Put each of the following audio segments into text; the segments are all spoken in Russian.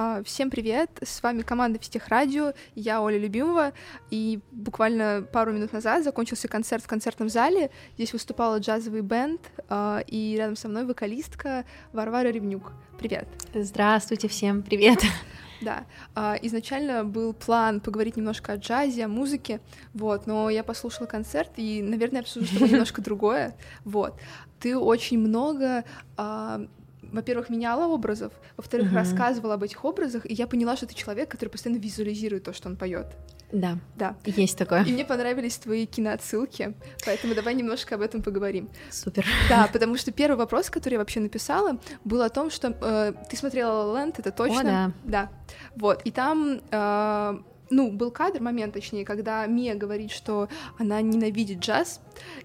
А, всем привет! С вами команда Фистех Радио, я Оля Любимова, и буквально пару минут назад закончился концерт в концертном зале. Здесь выступала джазовый бенд, а, и рядом со мной вокалистка Варвара Ревнюк. Привет! Здравствуйте всем, привет! Да, а, изначально был план поговорить немножко о джазе, о музыке, вот, но я послушала концерт, и, наверное, обсужу что-то немножко другое, вот. Ты очень много во-первых, меняла образов, во-вторых, uh-huh. рассказывала об этих образах, и я поняла, что ты человек, который постоянно визуализирует то, что он поет. Да. Да. Есть такое. И мне понравились твои киноотсылки, поэтому давай немножко об этом поговорим. Супер. Да, потому что первый вопрос, который я вообще написала, был о том, что э, ты смотрела Ленд, это точно? О, да. Да. Вот. И там э, ну, был кадр, момент, точнее, когда Мия говорит, что она ненавидит джаз,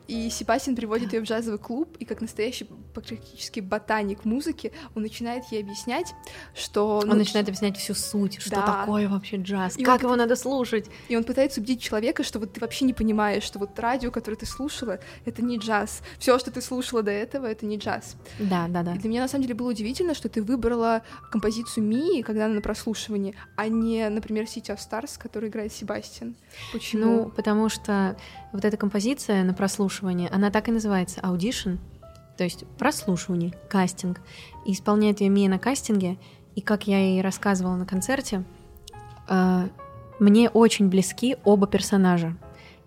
и Себастьян приводит ее в джазовый клуб, и как настоящий практически ботаник музыки, он начинает ей объяснять, что... Он ну, начинает объяснять всю суть, что да. такое вообще джаз, и как он... его надо слушать. И он пытается убедить человека, что вот ты вообще не понимаешь, что вот радио, которое ты слушала, это не джаз. Все, что ты слушала до этого, это не джаз. Да, да, да. И для меня на самом деле было удивительно, что ты выбрала композицию Мии, когда она на прослушивании, а не, например, City of Stars, который играет Себастьян. Почему? Ну, потому что вот эта композиция на прослушивание, она так и называется Audition, то есть прослушивание, кастинг. И исполняет ее Мия на кастинге, и как я ей рассказывала на концерте, э, мне очень близки оба персонажа.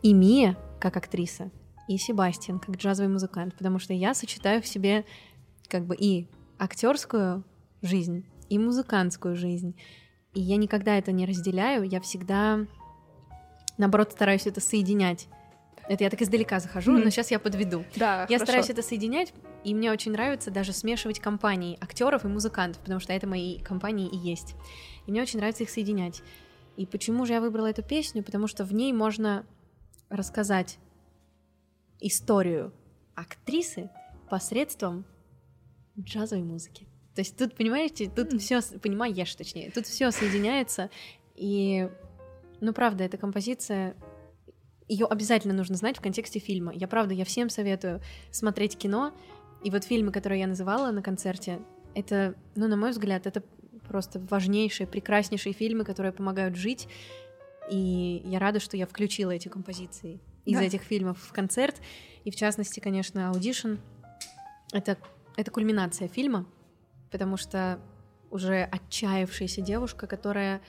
И Мия, как актриса, и Себастьян, как джазовый музыкант, потому что я сочетаю в себе как бы и актерскую жизнь, и музыкантскую жизнь. И я никогда это не разделяю, я всегда, наоборот, стараюсь это соединять. Это я так издалека захожу, mm. но сейчас я подведу. Да, я хорошо. стараюсь это соединять, и мне очень нравится даже смешивать компании актеров и музыкантов, потому что это мои компании и есть. И мне очень нравится их соединять. И почему же я выбрала эту песню? Потому что в ней можно рассказать историю актрисы посредством джазовой музыки. То есть тут, понимаете, тут mm. все, понимаешь, точнее, тут все соединяется. И, ну, правда, эта композиция ее обязательно нужно знать в контексте фильма. Я правда, я всем советую смотреть кино. И вот фильмы, которые я называла на концерте, это, ну, на мой взгляд, это просто важнейшие, прекраснейшие фильмы, которые помогают жить. И я рада, что я включила эти композиции из да. этих фильмов в концерт. И в частности, конечно, audition это, это кульминация фильма, потому что уже отчаявшаяся девушка, которая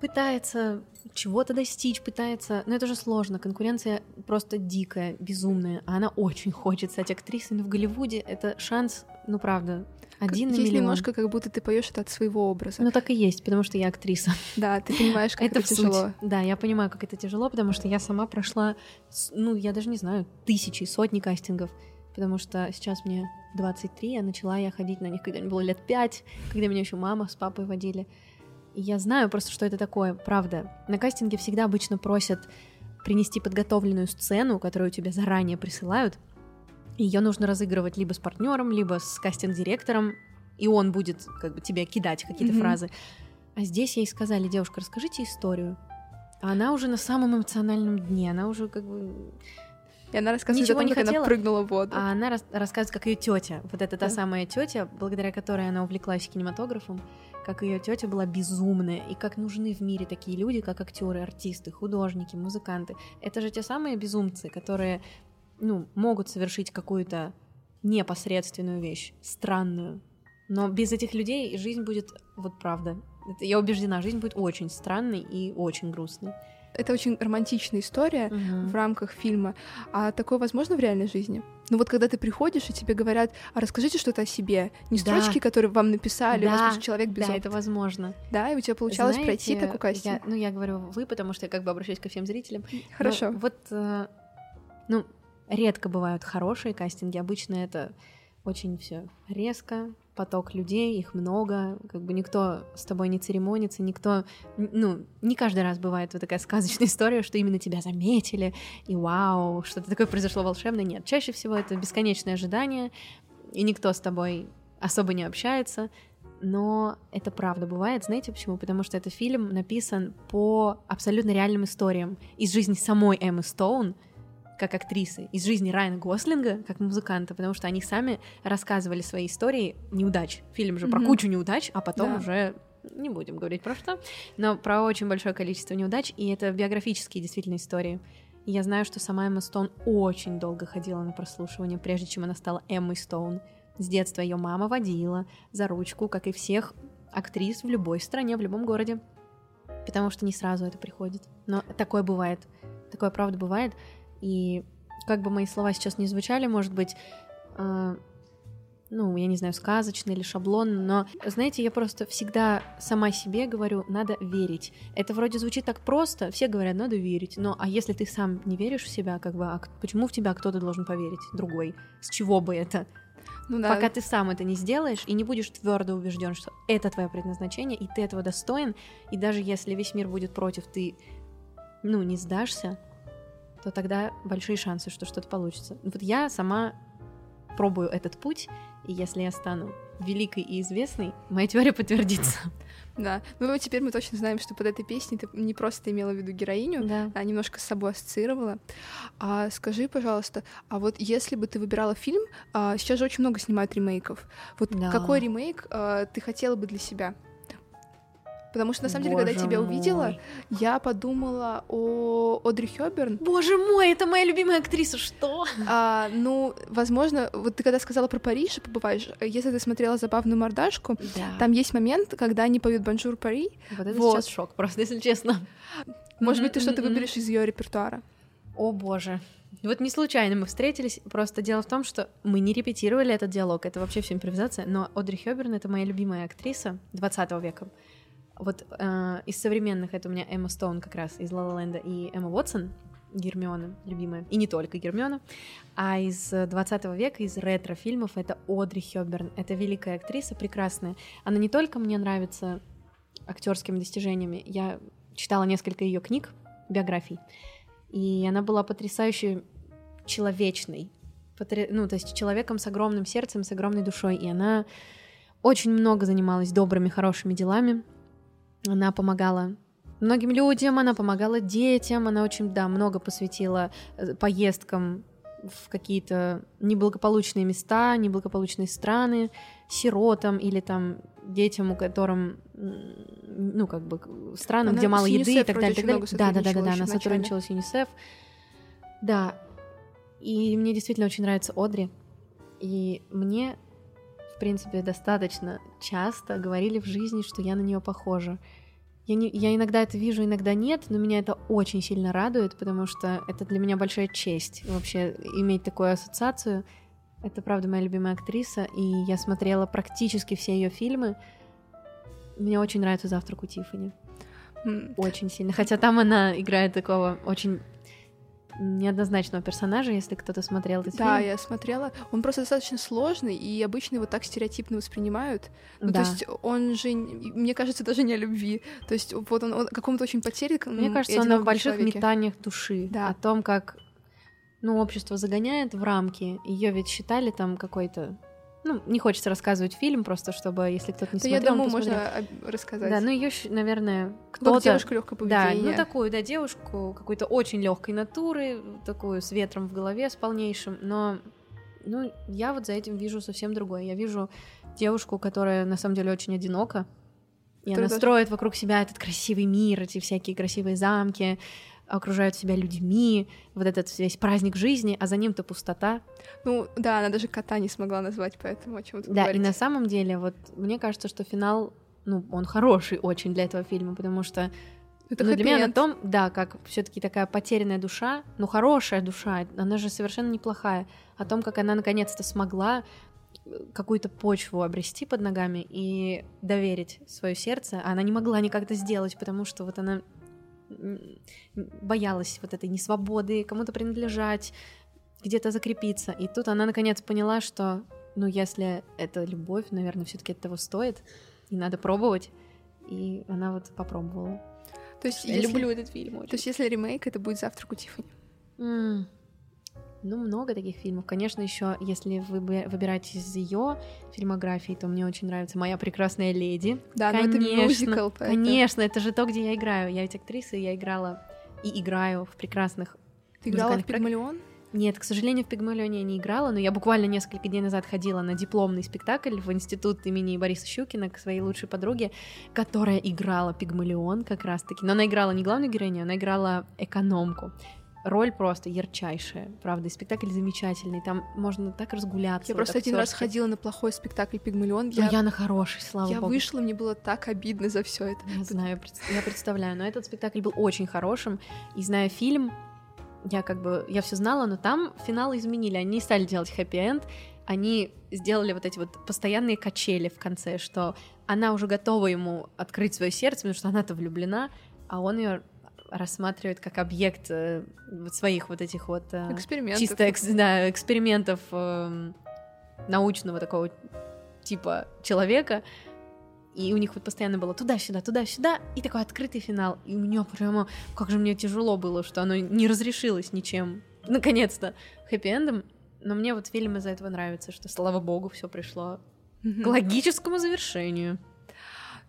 пытается чего-то достичь, пытается... Но это же сложно, конкуренция просто дикая, безумная, а она очень хочет стать актрисой, но в Голливуде это шанс, ну правда, один есть на миллион. немножко, как будто ты поешь это от своего образа. Ну так и есть, потому что я актриса. Да, ты понимаешь, как это, это тяжело. Да, я понимаю, как это тяжело, потому что я сама прошла, ну, я даже не знаю, тысячи, сотни кастингов, потому что сейчас мне 23, а начала я ходить на них, когда мне было лет 5, когда меня еще мама с папой водили я знаю просто, что это такое, правда. На кастинге всегда обычно просят принести подготовленную сцену, которую тебе заранее присылают. Ее нужно разыгрывать либо с партнером, либо с кастинг-директором, и он будет как бы тебе кидать какие-то mm-hmm. фразы. А здесь ей сказали, девушка, расскажите историю. А она уже на самом эмоциональном дне, она уже как бы и она рассказывает Ничего о том, не как хотела, она прыгнула в воду. А она рас- рассказывает, как ее тетя, вот это та самая тетя, благодаря которой она увлеклась кинематографом, как ее тетя была безумная, и как нужны в мире такие люди, как актеры, артисты, художники, музыканты. Это же те самые безумцы, которые ну, могут совершить какую-то непосредственную вещь, странную. Но без этих людей жизнь будет, вот правда, я убеждена, жизнь будет очень странной и очень грустной. Это очень романтичная история угу. в рамках фильма. А такое возможно в реальной жизни? Ну вот когда ты приходишь, и тебе говорят, а расскажите что-то о себе. Не да. строчки, которые вам написали, да. возможно, человек без Да, опыта. это возможно. Да, и у тебя получалось Знаете, пройти такой кастинг. Я, ну, я говорю вы, потому что я как бы обращаюсь ко всем зрителям. Хорошо. Но вот, э, ну, редко бывают хорошие кастинги. Обычно это очень все резко, поток людей, их много, как бы никто с тобой не церемонится, никто, ну, не каждый раз бывает вот такая сказочная история, что именно тебя заметили, и вау, что-то такое произошло волшебное, нет, чаще всего это бесконечное ожидание, и никто с тобой особо не общается, но это правда бывает, знаете почему? Потому что этот фильм написан по абсолютно реальным историям из жизни самой Эммы Стоун, как актрисы, из жизни Райана Гослинга, как музыканта, потому что они сами рассказывали свои истории неудач. Фильм же mm-hmm. про кучу неудач, а потом да. уже не будем говорить про что, но про очень большое количество неудач, и это биографические действительно истории. И я знаю, что сама Эмма Стоун очень долго ходила на прослушивание, прежде чем она стала Эммой Стоун. С детства ее мама водила за ручку, как и всех актрис в любой стране, в любом городе. Потому что не сразу это приходит. Но такое бывает. Такое правда бывает. И как бы мои слова сейчас не звучали, может быть, э, ну, я не знаю, сказочно или шаблон, но, знаете, я просто всегда сама себе говорю, надо верить. Это вроде звучит так просто, все говорят, надо верить, но а если ты сам не веришь в себя, как бы, а почему в тебя кто-то должен поверить, другой? С чего бы это? Ну, да. Пока ты сам это не сделаешь и не будешь твердо убежден, что это твое предназначение, и ты этого достоин, и даже если весь мир будет против, ты, ну, не сдашься, то тогда большие шансы, что что-то получится. Вот я сама пробую этот путь, и если я стану великой и известной, моя теория подтвердится. Да, ну теперь мы точно знаем, что под этой песней ты не просто имела в виду героиню, да. а немножко с собой ассоциировала. А, скажи, пожалуйста, а вот если бы ты выбирала фильм, а, сейчас же очень много снимают ремейков, вот да. какой ремейк а, ты хотела бы для себя? Потому что на самом Боже деле, когда я тебя увидела, я подумала о Одри Хепбёрн. Боже мой, это моя любимая актриса, что? А, ну, возможно, вот ты когда сказала про Париж, побываешь, если ты смотрела забавную мордашку, да. там есть момент, когда они поют Bonjour Paris. Вот это вот. сейчас шок, просто, если честно. Может быть, ты что-то выберешь из ее репертуара? О боже. Вот не случайно мы встретились, просто дело в том, что мы не репетировали этот диалог, это вообще все импровизация, но Одри Хёберн — это моя любимая актриса 20 века. Вот э, из современных это у меня Эмма Стоун как раз из Ла Ленда и Эмма Уотсон, Гермиона, любимая, и не только Гермиона, а из 20 века, из ретро-фильмов это Одри Хёберн. Это великая актриса, прекрасная. Она не только мне нравится актерскими достижениями, я читала несколько ее книг, биографий, и она была потрясающе человечной, потр... ну, то есть человеком с огромным сердцем, с огромной душой, и она очень много занималась добрыми, хорошими делами, она помогала многим людям, она помогала детям, она очень, да, много посвятила э, поездкам в какие-то неблагополучные места, неблагополучные страны, сиротам или там детям, у которым, ну, как бы, странам, она где мало еды и так далее. Так далее. Да, да, да, да, да, она сотрудничала с ЮНИСЕФ. Да, и мне действительно очень нравится Одри. И мне в принципе, достаточно часто говорили в жизни, что я на нее похожа. Я, не, я иногда это вижу, иногда нет, но меня это очень сильно радует, потому что это для меня большая честь вообще иметь такую ассоциацию. Это, правда, моя любимая актриса, и я смотрела практически все ее фильмы. Мне очень нравится «Завтрак у Тиффани». Очень сильно. Хотя там она играет такого очень неоднозначного персонажа, если кто-то смотрел этот да, фильм. я смотрела. Он просто достаточно сложный, и обычно его так стереотипно воспринимают. Ну, да. То есть он же, мне кажется, даже не о любви. То есть вот он, он каком-то очень потерянном Мне кажется, он о больших человеке. метаниях души. Да. О том, как ну, общество загоняет в рамки. Ее ведь считали там какой-то ну, не хочется рассказывать фильм, просто чтобы, если кто-то не да смотрел, я думаю, можно рассказать. Да, ну ее, наверное, кто-то... Ну, девушка легкого поведения. Да, ну такую, да, девушку какой-то очень легкой натуры, такую с ветром в голове, с полнейшим, но ну, я вот за этим вижу совсем другое. Я вижу девушку, которая на самом деле очень одинока, и она строит вокруг себя этот красивый мир, эти всякие красивые замки, окружают себя людьми, вот этот весь праздник жизни, а за ним-то пустота. Ну да, она даже кота не смогла назвать, поэтому о чем Да, говорите. и на самом деле, вот мне кажется, что финал, ну, он хороший очень для этого фильма, потому что это ну, для меня на том, да, как все-таки такая потерянная душа, но хорошая душа, она же совершенно неплохая, о том, как она наконец-то смогла какую-то почву обрести под ногами и доверить свое сердце, а она не могла никак это сделать, потому что вот она боялась вот этой несвободы, кому-то принадлежать, где-то закрепиться. И тут она наконец поняла, что, ну, если это любовь, наверное, все-таки это того стоит, и надо пробовать. И она вот попробовала. То есть, Я если... люблю этот фильм очень. То есть, если ремейк, это будет завтрак у Тиффани. Mm. Ну, много таких фильмов. Конечно, еще, если вы выбирать из ее фильмографии, то мне очень нравится Моя прекрасная леди. Да, конечно, но это мюзикл. Конечно, это же то, где я играю. Я ведь актриса, и я играла и играю в прекрасных. Ты играла в Пигмалион? Нет, к сожалению, в Пигмалионе я не играла, но я буквально несколько дней назад ходила на дипломный спектакль в институт имени Бориса Щукина к своей лучшей подруге, которая играла Пигмалион как раз-таки. Но она играла не главную героиню, она играла экономку роль просто ярчайшая, правда, и спектакль замечательный, там можно так разгуляться. Я вот просто один раз ходила на плохой спектакль «Пигмалион». Я, я на хороший, слава я богу. Я вышла, мне было так обидно за все это. Я знаю, я представляю, но этот спектакль был очень хорошим, и зная фильм, я как бы, я все знала, но там финал изменили, они не стали делать хэппи-энд, они сделали вот эти вот постоянные качели в конце, что она уже готова ему открыть свое сердце, потому что она-то влюблена, а он ее рассматривает как объект э, своих вот этих вот э, экспериментов. чисто экс, да, экспериментов э, научного такого типа человека. И у них вот постоянно было туда-сюда, туда-сюда, и такой открытый финал. И у меня прямо, как же мне тяжело было, что оно не разрешилось ничем. Наконец-то хэппи-эндом. Но мне вот фильм из-за этого нравится, что, слава богу, все пришло к логическому завершению.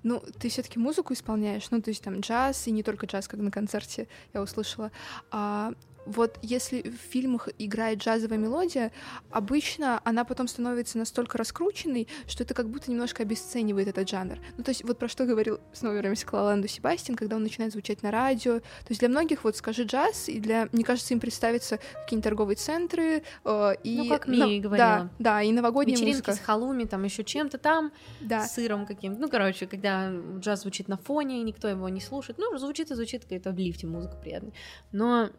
Ну, ты все-таки музыку исполняешь, ну, то есть там джаз, и не только джаз, как на концерте я услышала. А, вот если в фильмах играет джазовая мелодия, обычно она потом становится настолько раскрученной, что это как будто немножко обесценивает этот жанр. Ну, то есть вот про что говорил снова вернемся к Лаланду Себастьян, когда он начинает звучать на радио. То есть для многих вот скажи джаз, и для, мне кажется, им представятся какие-нибудь торговые центры, э, и... Ну, как Мия на... говорила. Да, да, и новогодняя Вечеринки музыка. с халуми, там еще чем-то там, да. с сыром каким-то. Ну, короче, когда джаз звучит на фоне, и никто его не слушает, ну, звучит и звучит, это в лифте музыка приятная. Но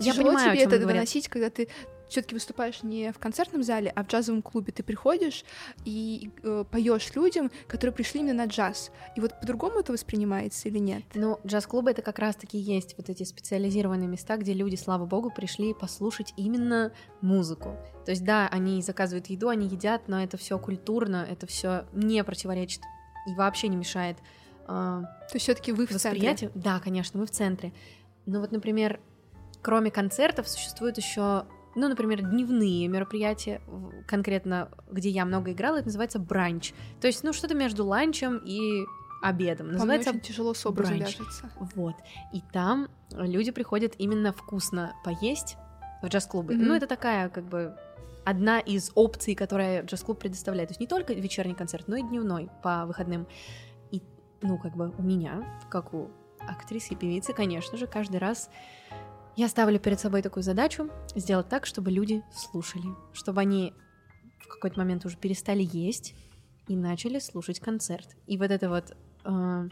я понимаю, тебе это выносить, когда ты все-таки выступаешь не в концертном зале, а в джазовом клубе. Ты приходишь и э, поешь людям, которые пришли именно на джаз. И вот по-другому это воспринимается или нет? Ну, джаз-клубы это как раз-таки есть вот эти специализированные места, где люди, слава богу, пришли послушать именно музыку. То есть, да, они заказывают еду, они едят, но это все культурно, это все не противоречит и вообще не мешает. Э, То есть все-таки вы в центре? Да, конечно, мы в центре. Но вот, например, кроме концертов существуют еще ну, например, дневные мероприятия, конкретно, где я много играла, это называется бранч. То есть, ну, что-то между ланчем и обедом. Называется очень тяжело с образом бранч. Вот. И там люди приходят именно вкусно поесть в джаз-клубы. Mm-hmm. Ну, это такая, как бы, одна из опций, которая джаз-клуб предоставляет. То есть не только вечерний концерт, но и дневной по выходным. И, ну, как бы у меня, как у актрисы и певицы, конечно же, каждый раз я ставлю перед собой такую задачу сделать так, чтобы люди слушали, чтобы они в какой-то момент уже перестали есть и начали слушать концерт. И вот это вот э,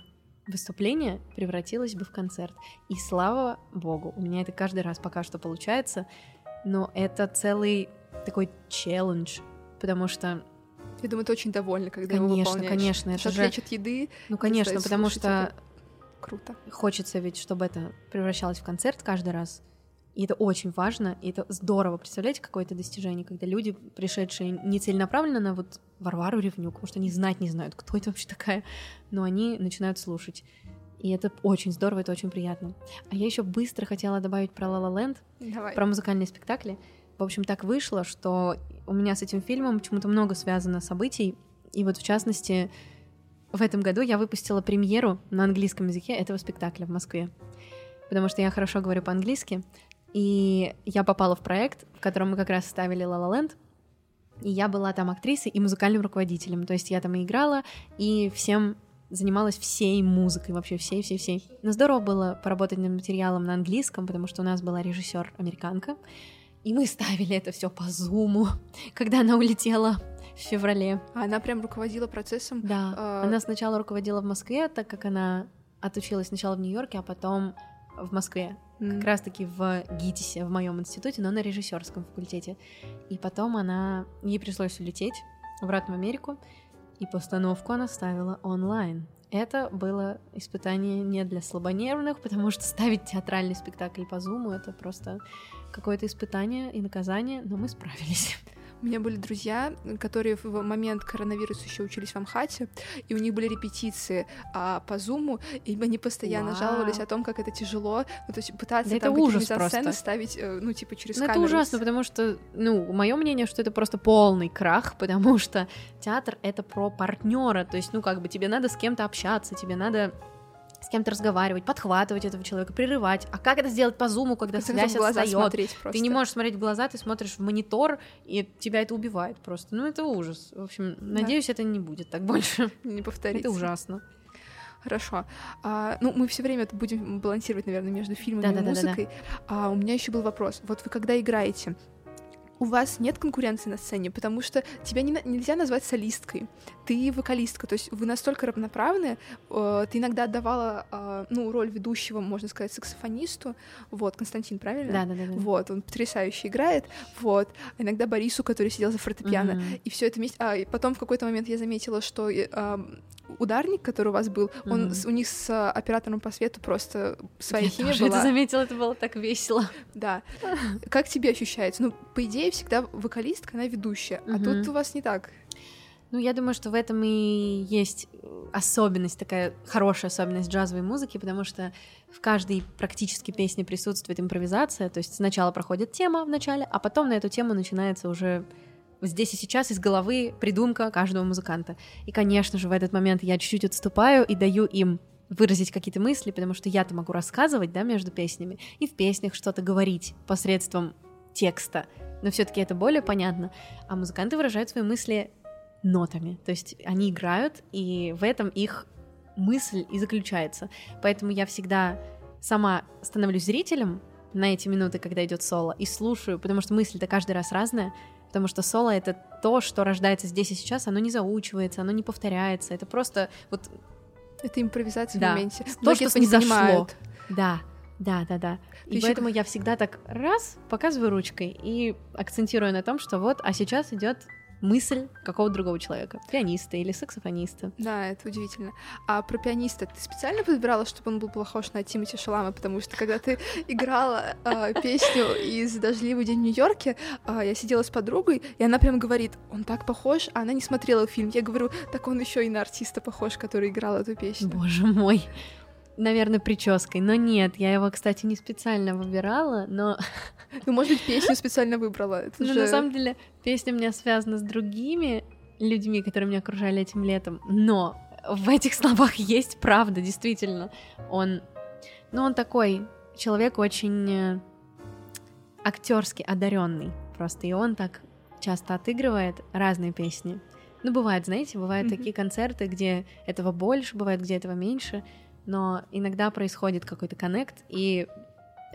выступление превратилось бы в концерт. И слава богу, у меня это каждый раз пока что получается, но это целый такой челлендж, потому что я думаю, ты очень довольна, когда конечно, его выполняешь. Конечно, конечно. Это же... от еды. Ну, конечно, потому что круто. Хочется ведь, чтобы это превращалось в концерт каждый раз. И это очень важно, и это здорово. Представляете, какое-то достижение, когда люди, пришедшие не целенаправленно на вот Варвару Ревнюк, потому что они знать не знают, кто это вообще такая, но они начинают слушать. И это очень здорово, это очень приятно. А я еще быстро хотела добавить про La La Land, про музыкальные спектакли. В общем, так вышло, что у меня с этим фильмом почему-то много связано событий. И вот, в частности, в этом году я выпустила премьеру на английском языке этого спектакля в Москве, потому что я хорошо говорю по-английски, и я попала в проект, в котором мы как раз ставили La La Land, и я была там актрисой и музыкальным руководителем, то есть я там и играла, и всем занималась всей музыкой, вообще всей-всей-всей. Но здорово было поработать над материалом на английском, потому что у нас была режиссер американка, и мы ставили это все по зуму, когда она улетела в феврале. А она прям руководила процессом? Да. Э... Она сначала руководила в Москве, так как она отучилась сначала в Нью-Йорке, а потом в Москве. Mm. Как раз-таки в ГИТИСе, в моем институте, но на режиссерском факультете. И потом она... Ей пришлось улететь обратно в Америку, и постановку она ставила онлайн. Это было испытание не для слабонервных, потому что ставить театральный спектакль по зуму это просто какое-то испытание и наказание, но мы справились. У меня были друзья, которые в момент коронавируса еще учились в Амхате, и у них были репетиции а, по зуму, и они постоянно Вау. жаловались о том, как это тяжело, ну, то есть пытаться да там это ужас просто. ставить, э, ну, типа, через ну, камеру. это ужасно, потому что, ну, мое мнение, что это просто полный крах, потому что театр — это про партнера, то есть, ну, как бы тебе надо с кем-то общаться, тебе надо с кем-то разговаривать, подхватывать этого человека, прерывать. А как это сделать по зуму, когда конце связь смотреть Ты не можешь смотреть в глаза, ты смотришь в монитор, и тебя это убивает просто. Ну, это ужас. В общем, надеюсь, это не будет так больше. Не повторится. Это ужасно. Хорошо. А, ну, мы все время это будем балансировать, наверное, между фильмом и Да-да-да-да-да. музыкой. А у меня еще был вопрос. Вот вы когда играете, у вас нет конкуренции на сцене, потому что тебя не нельзя назвать солисткой. Ты вокалистка, то есть вы настолько равноправны. э, ты иногда отдавала, э, ну, роль ведущего, можно сказать, саксофонисту. Вот, Константин, правильно? Да, да, да. Вот, он потрясающе играет. Вот. А иногда Борису, который сидел за фортепиано. И все это вместе. А, и потом в какой-то момент я заметила, что э, ударник, который у вас был, он Мгм. с- у них с а, оператором по свету просто своя Я химия тоже была. это заметила, это было так весело. Да. Как тебе ощущается? Ну, по идее, всегда вокалистка, она ведущая. А Мгм. тут у вас не так. Ну, я думаю, что в этом и есть э, особенность, такая хорошая особенность джазовой музыки, потому что в каждой практически песне присутствует импровизация, то есть сначала проходит тема в начале, а потом на эту тему начинается уже здесь и сейчас из головы придумка каждого музыканта. И, конечно же, в этот момент я чуть-чуть отступаю и даю им выразить какие-то мысли, потому что я-то могу рассказывать, да, между песнями, и в песнях что-то говорить посредством текста, но все-таки это более понятно, а музыканты выражают свои мысли нотами. То есть они играют, и в этом их мысль и заключается. Поэтому я всегда сама становлюсь зрителем на эти минуты, когда идет соло, и слушаю, потому что мысль-то каждый раз разная. Потому что соло это то, что рождается здесь и сейчас, оно не заучивается, оно не повторяется. Это просто вот Это импровизация Да. в моменте. то, Многие что не понимают. Да, да, да, да. Ты И ещё поэтому я всегда так раз показываю ручкой и акцентирую на том, что вот, а сейчас идет мысль какого-то другого человека, пианиста или саксофониста. Да, это удивительно. А про пианиста ты специально подбирала, чтобы он был похож на Тимати Шалама? Потому что когда ты играла а, песню из «Дождливый день в Нью-Йорке», а, я сидела с подругой, и она прям говорит, он так похож, а она не смотрела фильм. Я говорю, так он еще и на артиста похож, который играл эту песню. Боже мой. Наверное, прической. Но нет, я его, кстати, не специально выбирала, но Ну, может быть, песню специально выбрала. Ну, же- на самом деле, песня у меня связана с другими людьми, которые меня окружали этим летом. Но в этих словах есть правда, действительно. Он, ну, он такой человек очень актерски одаренный просто, и он так часто отыгрывает разные песни. Ну, бывает, знаете, бывают Мгм. такие концерты, где этого больше, бывает, где этого меньше, но иногда происходит какой-то коннект, и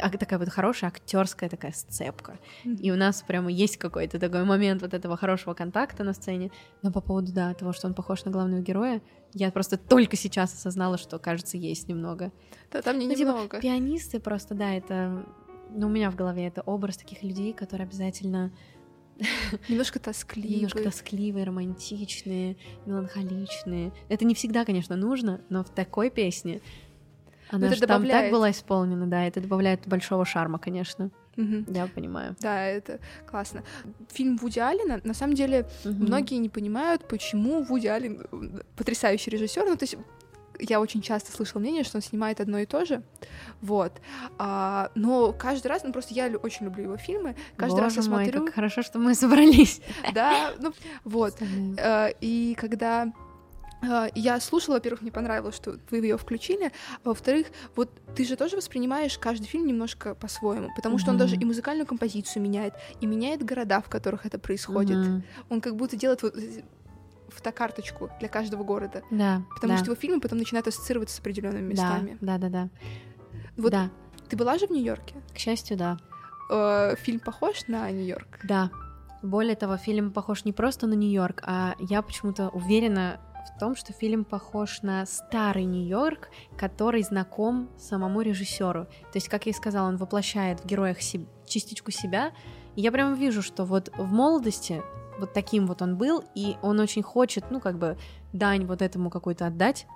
а- такая вот хорошая актерская такая сцепка. И у нас прямо есть какой-то такой момент вот этого хорошего контакта на сцене. Но по поводу, да, того, что он похож на главного героя, я просто только сейчас осознала, что, кажется, есть немного. Да, там не Ну, типа, немного. Пианисты просто, да, это... Ну, у меня в голове это образ таких людей, которые обязательно Немножко тоскливый. немножко тоскливые, романтичные, меланхоличные. Это не всегда, конечно, нужно, но в такой песне она же там так была исполнена, да, это добавляет большого шарма, конечно. Мгм. Я понимаю. Да, это классно. Фильм Вуди Аллена, на самом деле, Мгм. многие не понимают, почему Вуди Аллен э, потрясающий режиссер. Ну, то есть я очень часто слышала мнение, что он снимает одно и то же, вот. А, но каждый раз, ну просто я очень люблю его фильмы, каждый раз я Боже мой, смотрю, как хорошо, что мы собрались. да, ну вот. Э, И когда э, я слушала, во-первых, мне понравилось, что вы ее включили, а во-вторых, вот ты же тоже воспринимаешь каждый фильм немножко по-своему, потому что он даже и музыкальную композицию меняет, и меняет города, в которых это происходит. Мгм. Он как будто делает вот фотокарточку для каждого города, Да. потому да, что его фильмы потом начинают ассоциироваться с определенными местами. Да, да, да, да. Вот Да, ты была же в Нью-Йорке? к счастью, да. Э, фильм похож на Нью-Йорк? Да. Более того, фильм похож не просто на Нью-Йорк, а я почему-то уверена в том, что фильм похож на старый Нью-Йорк, который знаком самому режиссеру. То есть, как я и сказала, он воплощает в героях себ- частичку себя. И я прямо вижу, что вот в молодости вот таким вот он был, и он очень хочет, ну, как бы, дань вот этому какой-то отдать,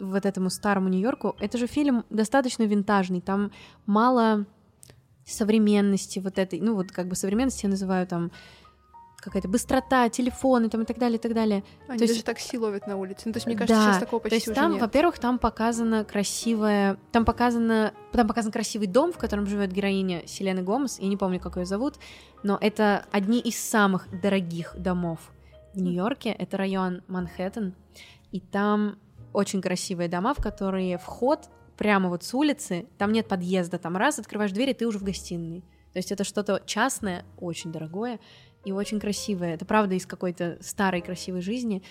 вот этому старому Нью-Йорку. Это же фильм достаточно винтажный, там мало современности вот этой, ну вот как бы современности я называю там какая-то быстрота, телефоны там и так далее, и так далее. Они То есть- даже такси ловят на улице. Ну, то есть, мне кажется, Да, сейчас такого То почти есть уже там, нет. во-первых, там показано красивое, там показано, там показан красивый дом, в котором живет героиня Селены Гомес, я не помню, как ее зовут, но это одни из самых дорогих домов в Нью-Йорке, это район Манхэттен, и там очень красивые дома, в которые вход прямо вот с улицы, там нет подъезда, там раз, открываешь дверь, и ты уже в гостиной. То есть это что-то частное, очень дорогое и очень красивое. Это правда из какой-то старой красивой жизни.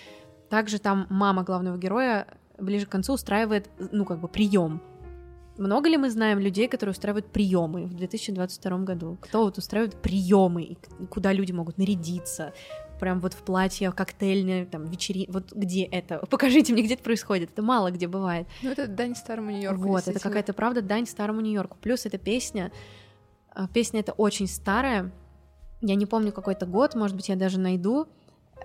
Также там мама главного героя ближе к концу устраивает, ну, как бы прием. Много ли мы знаем людей, которые устраивают приемы в 2022 году? Кто вот устраивает приемы, и куда люди могут нарядиться, прям вот в платье, коктейльне, там, вечери... Вот где это? Покажите мне, где это происходит. Это мало где бывает. Ну, это дань старому Нью-Йорку. Вот, это какая-то, правда, дань старому Нью-Йорку. Плюс эта песня, а, песня эта очень старая, я не помню какой-то год, может быть, я даже найду,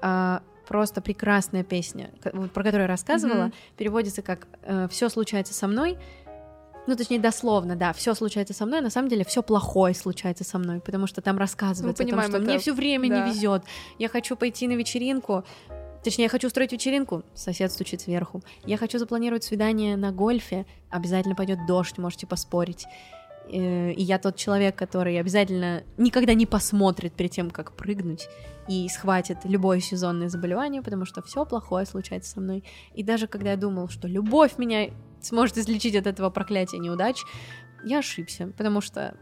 а, просто прекрасная песня, про которую я рассказывала, mm-hmm. переводится как э, «Все случается со мной», ну, точнее, дословно, да, все случается со мной, а на самом деле все плохое случается со мной, потому что там рассказывается Мы о том, что это... мне все время да. не везет. Я хочу пойти на вечеринку, Точнее, я хочу устроить вечеринку, сосед стучит сверху. Я хочу запланировать свидание на гольфе, обязательно пойдет дождь, можете поспорить. Э, и я тот человек, который обязательно никогда не посмотрит перед тем, как прыгнуть, и схватит любое сезонное заболевание, потому что все плохое случается со мной. И даже когда я думал, что любовь меня сможет излечить от этого проклятия неудач, я ошибся, потому что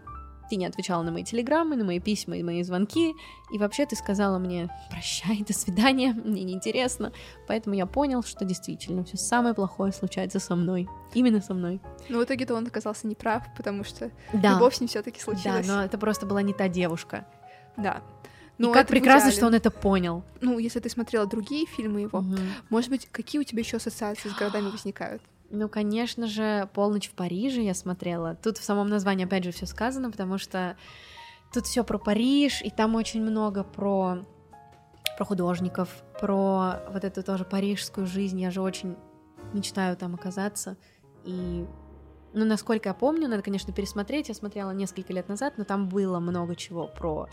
ты не отвечала на мои телеграммы, на мои письма и мои звонки, и вообще ты сказала мне «прощай, до свидания, мне неинтересно», поэтому я понял, что действительно все самое плохое случается со мной, именно со мной. Но в итоге-то он оказался неправ, потому что да. любовь с ним все таки случилась. Да, но это просто была не та девушка. Да. Но и как прекрасно, что он это понял. Ну, если ты смотрела другие фильмы его, Угу. может быть, какие у тебя еще ассоциации с городами возникают? Ну, конечно же, «Полночь в Париже» я смотрела. Тут в самом названии, опять же, все сказано, потому что тут все про Париж, и там очень много про, про художников, про вот эту тоже парижскую жизнь. Я же очень мечтаю там оказаться. И, ну, насколько я помню, надо, конечно, пересмотреть. Я смотрела несколько лет назад, но там было много чего про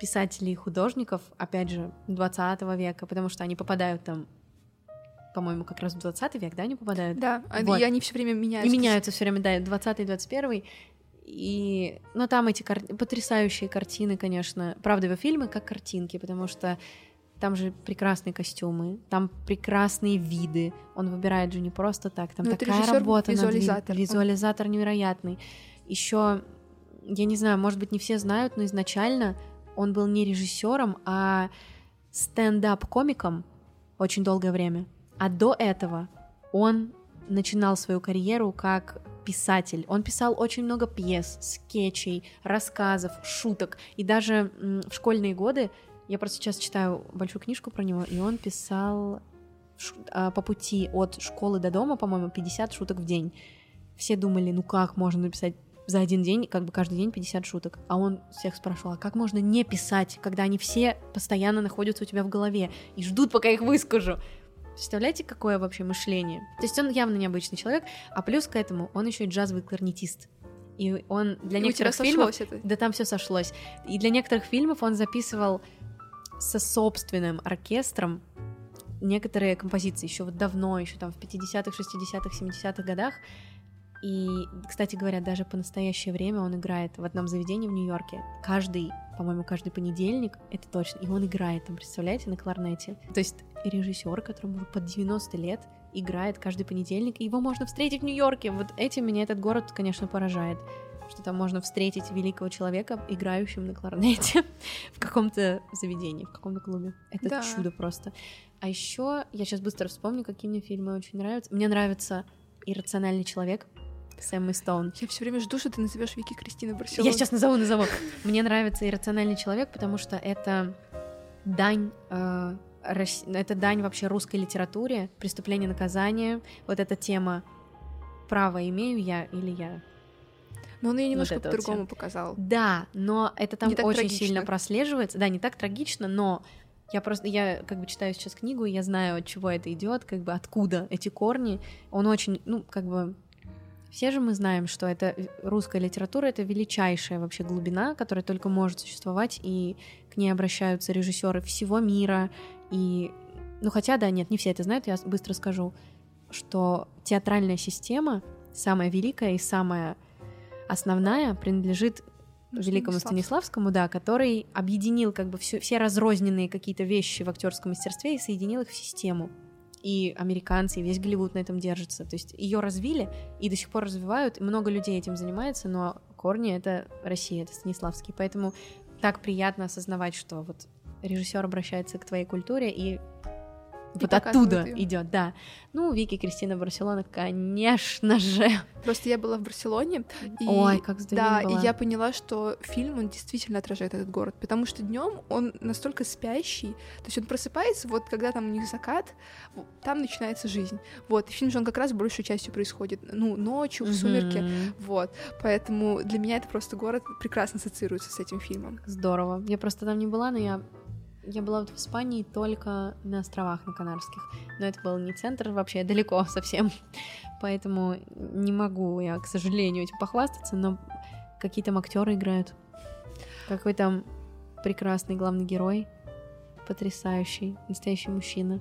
писателей и художников, опять же, 20 века, потому что они попадают там по-моему, как раз в 20 век, да, они попадают? Да, а Вот. и они все время меняются. И меняются все время, да, 20 и 21 и, ну, там эти кар... потрясающие картины, конечно. Правда, его фильмы как картинки, потому что там же прекрасные костюмы, там прекрасные виды. Он выбирает же не просто так, там Ну, это такая работа над ви- визуализатор. Он- Визуализатор невероятный. Еще, я не знаю, может быть, не все знают, но изначально он был не режиссером, а стендап-комиком очень долгое время. А до этого он начинал свою карьеру как писатель. Он писал очень много пьес, скетчей, рассказов, шуток. И даже в школьные годы, я просто сейчас читаю большую книжку про него, и он писал а, по пути от школы до дома, по-моему, 50 шуток в день. Все думали, ну как можно написать за один день, как бы каждый день 50 шуток. А он всех спрашивал, а как можно не писать, когда они все постоянно находятся у тебя в голове и ждут, пока их выскажу. Представляете, какое вообще мышление? То есть он явно необычный человек, а плюс к этому он еще и джазовый кларнетист. И он для И некоторых фильмов... это. Да там все сошлось. И для некоторых фильмов он записывал со собственным оркестром некоторые композиции еще вот давно, еще там в 50-х, 60-х, 70-х годах. И, кстати говоря, даже по настоящее время он играет в одном заведении в Нью-Йорке. Каждый, по-моему, каждый понедельник, это точно, и он играет там, представляете, на кларнете. То есть режиссер, которому уже под 90 лет, играет каждый понедельник, и его можно встретить в Нью-Йорке. Вот этим меня этот город, конечно, поражает что там можно встретить великого человека, играющим на кларнете в каком-то заведении, в каком-то клубе. Это Да. чудо просто. А еще я сейчас быстро вспомню, какие мне фильмы очень нравятся. Мне нравится «Иррациональный человек» с Эммой Стоун. Я все время жду, что ты назовешь Вики Кристина Барселона. Я сейчас назову, назову. Мне нравится «Иррациональный человек», потому что это дань... э, рос- это дань вообще русской литературе, преступление, наказание, вот эта тема право имею я или я Но он ее немножко вот по-другому показал. Да, но это там очень трагично. сильно прослеживается. Да, не так трагично, но я просто, я как бы читаю сейчас книгу, и я знаю, от чего это идет, как бы откуда эти корни. Он очень, ну, как бы все же мы знаем, что это русская литература, это величайшая вообще глубина, которая только может существовать, и к ней обращаются режиссеры всего мира. И, ну, хотя, да, нет, не все это знают, я быстро скажу, что театральная система самая великая и самая основная принадлежит Ну, великому Станислав. Станиславскому, да, который объединил как бы все, все разрозненные какие-то вещи в актерском мастерстве и соединил их в систему. И американцы, и весь Голливуд на этом держится. То есть ее развили и до сих пор развивают, и много людей этим занимается, но корни это Россия, это Станиславский. Поэтому так приятно осознавать, что вот режиссер обращается к твоей культуре и и вот оттуда идет, да. Ну, Вики Кристина Барселона, конечно же. Просто я была в Барселоне. И, Ой, как Да, была. и я поняла, что фильм, он действительно отражает этот город, потому что днем он настолько спящий, то есть он просыпается, вот когда там у них закат, там начинается жизнь. Вот, и фильм же он как раз большей частью происходит, ну, ночью, в сумерки, mm-hmm. вот. Поэтому для меня это просто город прекрасно ассоциируется с этим фильмом. Здорово. Я просто там не была, но я я была вот в Испании только на островах, на Канарских. Но это был не центр вообще, далеко совсем. Поэтому не могу я, к сожалению, этим похвастаться, но какие там актеры играют. Какой там прекрасный главный герой, потрясающий, настоящий мужчина.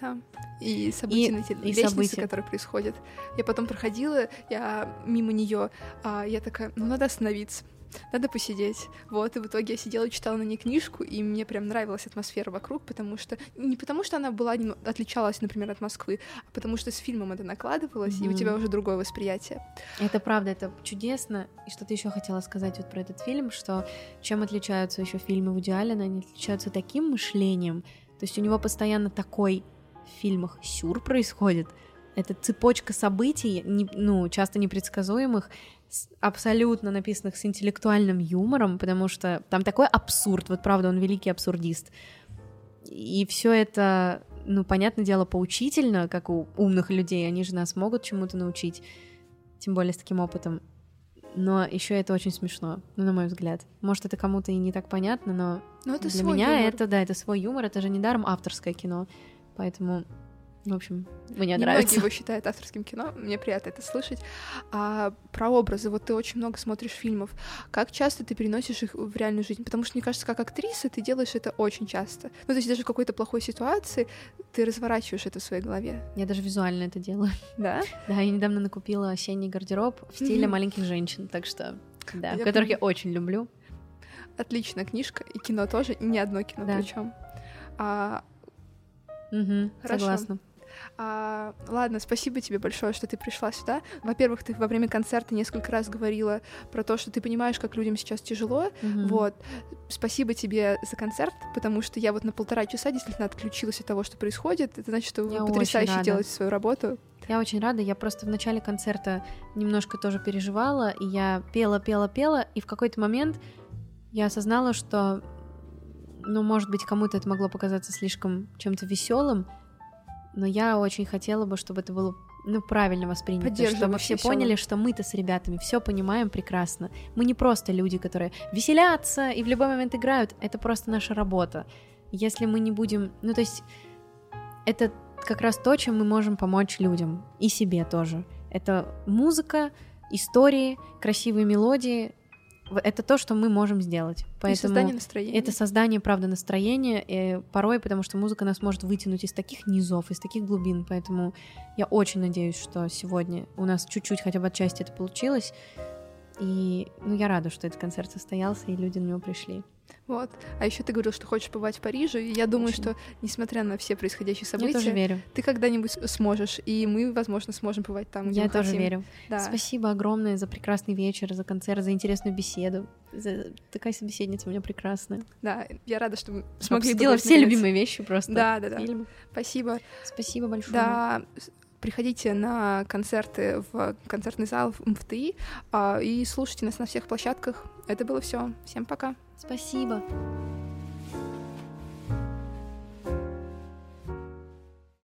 Да. И события и, на те... и лестнице, события. которые происходят. Я потом проходила, я мимо нее, а я такая, ну надо остановиться надо посидеть. Вот, и в итоге я сидела и читала на ней книжку, и мне прям нравилась атмосфера вокруг, потому что... Не потому что она была, отличалась, например, от Москвы, а потому что с фильмом это накладывалось, mm-hmm. и у тебя уже другое восприятие. Это правда, это чудесно. И что ты еще хотела сказать вот про этот фильм, что чем отличаются еще фильмы Вуди Аллена, они отличаются таким мышлением, то есть у него постоянно такой в фильмах сюр происходит, это цепочка событий, не, ну, часто непредсказуемых, абсолютно написанных с интеллектуальным юмором, потому что там такой абсурд, вот правда, он великий абсурдист. И все это, ну, понятное дело, поучительно, как у умных людей, они же нас могут чему-то научить, тем более с таким опытом. Но еще это очень смешно, ну, на мой взгляд. Может, это кому-то и не так понятно, но, но это для меня юмор. это, да, это свой юмор, это же недаром авторское кино. Поэтому в общем, мне Немногие нравится. его считают авторским кино, мне приятно это слышать. А про образы, вот ты очень много смотришь фильмов. Как часто ты переносишь их в реальную жизнь? Потому что, мне кажется, как актриса ты делаешь это очень часто. Ну, то есть даже в какой-то плохой ситуации ты разворачиваешь это в своей голове. Я даже визуально это делаю. Да? Да, я недавно накупила осенний гардероб в стиле маленьких женщин, так что, да, я которых я очень люблю. Отличная книжка, и кино тоже, и не одно кино да. причем. А... Угу, Хорошо. согласна. А, ладно, спасибо тебе большое, что ты пришла сюда. Во-первых, ты во время концерта несколько раз говорила про то, что ты понимаешь, как людям сейчас тяжело. Mm-hmm. Вот. Спасибо тебе за концерт, потому что я вот на полтора часа действительно отключилась от того, что происходит. Это значит, что вы я потрясающе делаете свою работу. Я очень рада. Я просто в начале концерта немножко тоже переживала, и я пела, пела, пела, и в какой-то момент я осознала, что, ну, может быть, кому-то это могло показаться слишком чем-то веселым, но я очень хотела бы, чтобы это было ну, правильно воспринято, чтобы все поняли, что мы-то с ребятами все понимаем прекрасно. Мы не просто люди, которые веселятся и в любой момент играют, это просто наша работа. Если мы не будем, ну, то есть это как раз то, чем мы можем помочь людям и себе тоже. Это музыка, истории, красивые мелодии, это то, что мы можем сделать. Поэтому и создание настроения. Это создание, правда, настроения, и порой, потому что музыка нас может вытянуть из таких низов, из таких глубин. Поэтому я очень надеюсь, что сегодня у нас чуть-чуть хотя бы отчасти это получилось. И ну, я рада, что этот концерт состоялся, и люди на него пришли. Вот. А еще ты говорил, что хочешь побывать в Париже. И я думаю, Очень. что, несмотря на все происходящие события, я тоже верю. ты когда-нибудь сможешь. И мы, возможно, сможем побывать там, где Я тоже хотим. верю. Да. Спасибо огромное за прекрасный вечер, за концерт, за интересную беседу. За... Такая собеседница у меня прекрасная. Да, я рада, что мы смогли сделать все любимые вещи просто. Да, да, да. Фильм. Спасибо. Спасибо большое. Да, приходите на концерты в концертный зал в МФТИ а, и слушайте нас на всех площадках. Это было все. Всем пока. Спасибо.